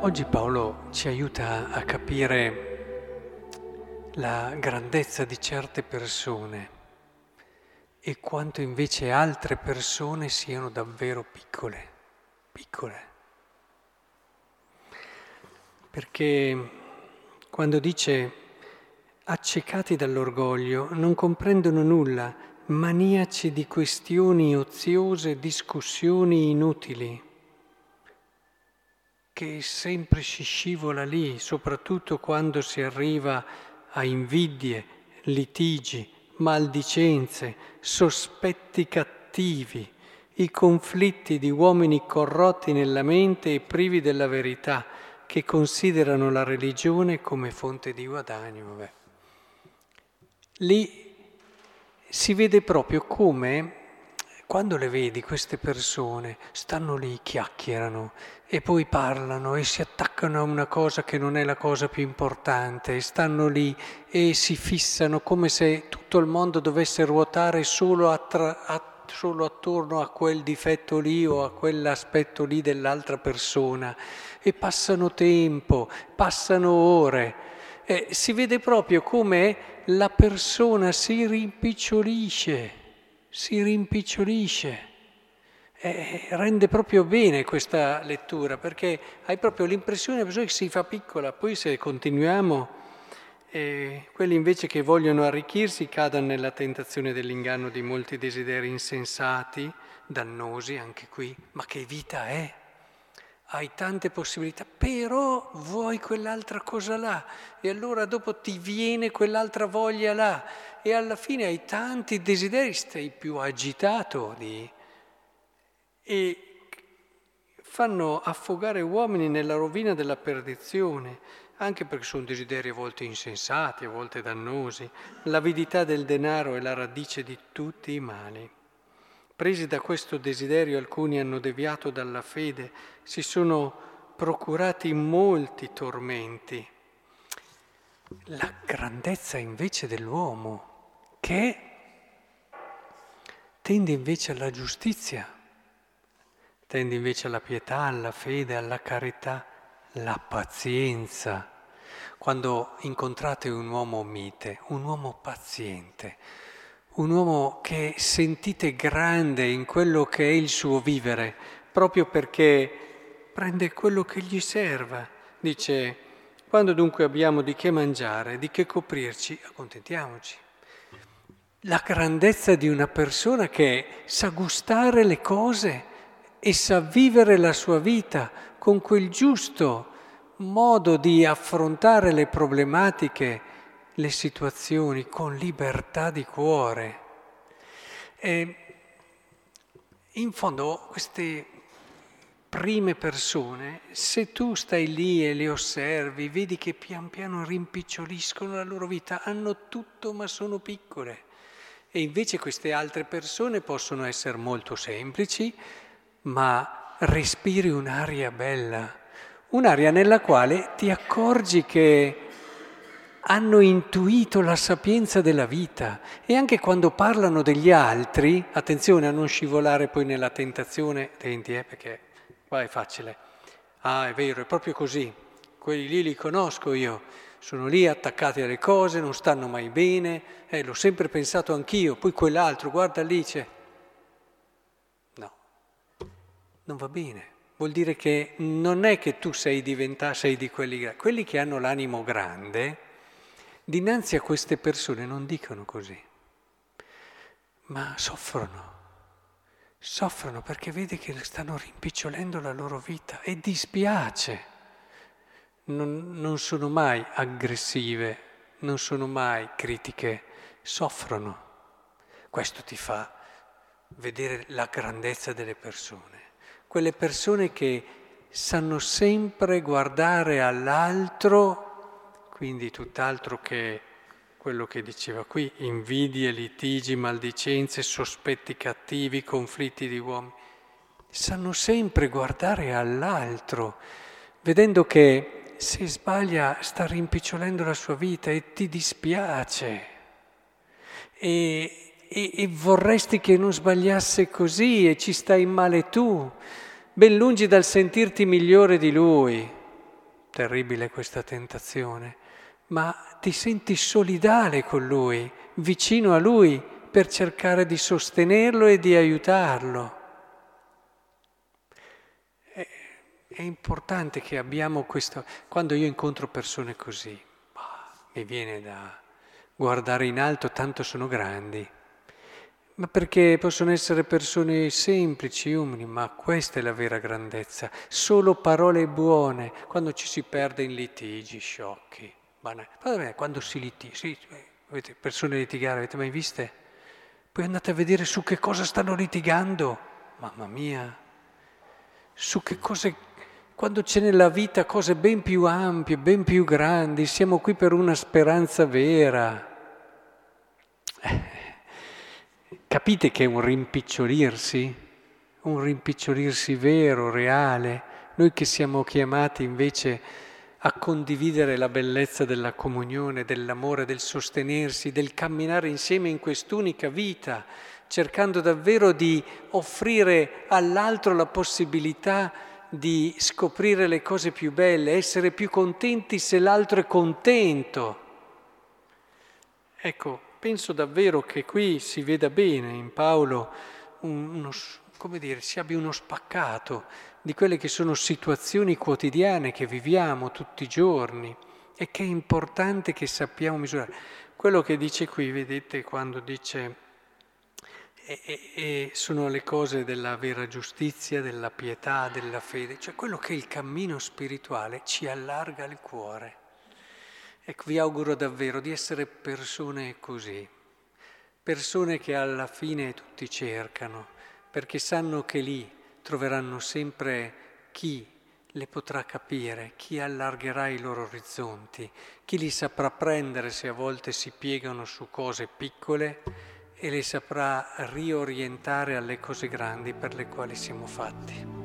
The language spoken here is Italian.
Oggi Paolo ci aiuta a capire la grandezza di certe persone e quanto invece altre persone siano davvero piccole, piccole. Perché quando dice accecati dall'orgoglio non comprendono nulla, maniaci di questioni oziose, discussioni inutili che sempre si scivola lì, soprattutto quando si arriva a invidie, litigi, maldicenze, sospetti cattivi, i conflitti di uomini corrotti nella mente e privi della verità, che considerano la religione come fonte di guadagno. Lì si vede proprio come quando le vedi queste persone, stanno lì, chiacchierano e poi parlano e si attaccano a una cosa che non è la cosa più importante, e stanno lì e si fissano come se tutto il mondo dovesse ruotare solo, attra- a- solo attorno a quel difetto lì o a quell'aspetto lì dell'altra persona e passano tempo, passano ore. E si vede proprio come la persona si rimpicciolisce si rimpicciolisce. E rende proprio bene questa lettura perché hai proprio l'impressione che si fa piccola, poi se continuiamo, eh, quelli invece che vogliono arricchirsi cadono nella tentazione dell'inganno di molti desideri insensati, dannosi anche qui, ma che vita è? Hai tante possibilità, però vuoi quell'altra cosa là e allora dopo ti viene quell'altra voglia là e alla fine hai tanti desideri, stai più agitato di... e fanno affogare uomini nella rovina della perdizione, anche perché sono desideri a volte insensati, a volte dannosi. L'avidità del denaro è la radice di tutti i mali. Presi da questo desiderio alcuni hanno deviato dalla fede, si sono procurati molti tormenti. La grandezza invece dell'uomo che tende invece alla giustizia, tende invece alla pietà, alla fede, alla carità, la pazienza. Quando incontrate un uomo mite, un uomo paziente, un uomo che sentite grande in quello che è il suo vivere, proprio perché prende quello che gli serva. Dice, quando dunque abbiamo di che mangiare, di che coprirci, accontentiamoci la grandezza di una persona che sa gustare le cose e sa vivere la sua vita con quel giusto modo di affrontare le problematiche, le situazioni con libertà di cuore. E in fondo queste prime persone, se tu stai lì e le osservi, vedi che pian piano rimpiccioliscono la loro vita, hanno tutto ma sono piccole. E invece queste altre persone possono essere molto semplici, ma respiri un'aria bella, un'aria nella quale ti accorgi che hanno intuito la sapienza della vita e anche quando parlano degli altri, attenzione a non scivolare poi nella tentazione, attenti eh, perché qua è facile, ah è vero, è proprio così, quelli lì li conosco io, sono lì attaccati alle cose, non stanno mai bene, eh, l'ho sempre pensato anch'io, poi quell'altro, guarda lì c'è. No, non va bene. Vuol dire che non è che tu sei diventato, sei di quelli, quelli che hanno l'animo grande, dinanzi a queste persone non dicono così, ma soffrono. Soffrono perché vede che stanno rimpicciolendo la loro vita e dispiace non, non sono mai aggressive, non sono mai critiche, soffrono. Questo ti fa vedere la grandezza delle persone. Quelle persone che sanno sempre guardare all'altro, quindi tutt'altro che quello che diceva qui, invidie, litigi, maldicenze, sospetti cattivi, conflitti di uomini. Sanno sempre guardare all'altro, vedendo che se sbaglia sta rimpicciolendo la sua vita e ti dispiace e, e, e vorresti che non sbagliasse così e ci stai male tu, ben lungi dal sentirti migliore di lui. terribile questa tentazione, ma ti senti solidale con lui, vicino a lui, per cercare di sostenerlo e di aiutarlo. È importante che abbiamo questo, quando io incontro persone così, mi viene da guardare in alto, tanto sono grandi, ma perché possono essere persone semplici, umili, ma questa è la vera grandezza. Solo parole buone, quando ci si perde in litigi, sciocchi. Vabbè, quando si litiga, sì, avete persone litigare, avete mai viste? Poi andate a vedere su che cosa stanno litigando. Mamma mia, su che cose quando c'è nella vita cose ben più ampie, ben più grandi, siamo qui per una speranza vera. Eh, capite che è un rimpicciolirsi? Un rimpicciolirsi vero, reale. Noi che siamo chiamati invece a condividere la bellezza della comunione, dell'amore, del sostenersi, del camminare insieme in quest'unica vita, cercando davvero di offrire all'altro la possibilità di scoprire le cose più belle, essere più contenti se l'altro è contento. Ecco, penso davvero che qui si veda bene in Paolo uno, come dire, si abbia uno spaccato di quelle che sono situazioni quotidiane che viviamo tutti i giorni e che è importante che sappiamo misurare. Quello che dice qui, vedete, quando dice e, e, e, sono le cose della vera giustizia, della pietà, della fede, cioè quello che il cammino spirituale ci allarga il cuore. Ecco, vi auguro davvero di essere persone così, persone che alla fine tutti cercano, perché sanno che lì troveranno sempre chi le potrà capire, chi allargherà i loro orizzonti, chi li saprà prendere se a volte si piegano su cose piccole e le saprà riorientare alle cose grandi per le quali siamo fatti.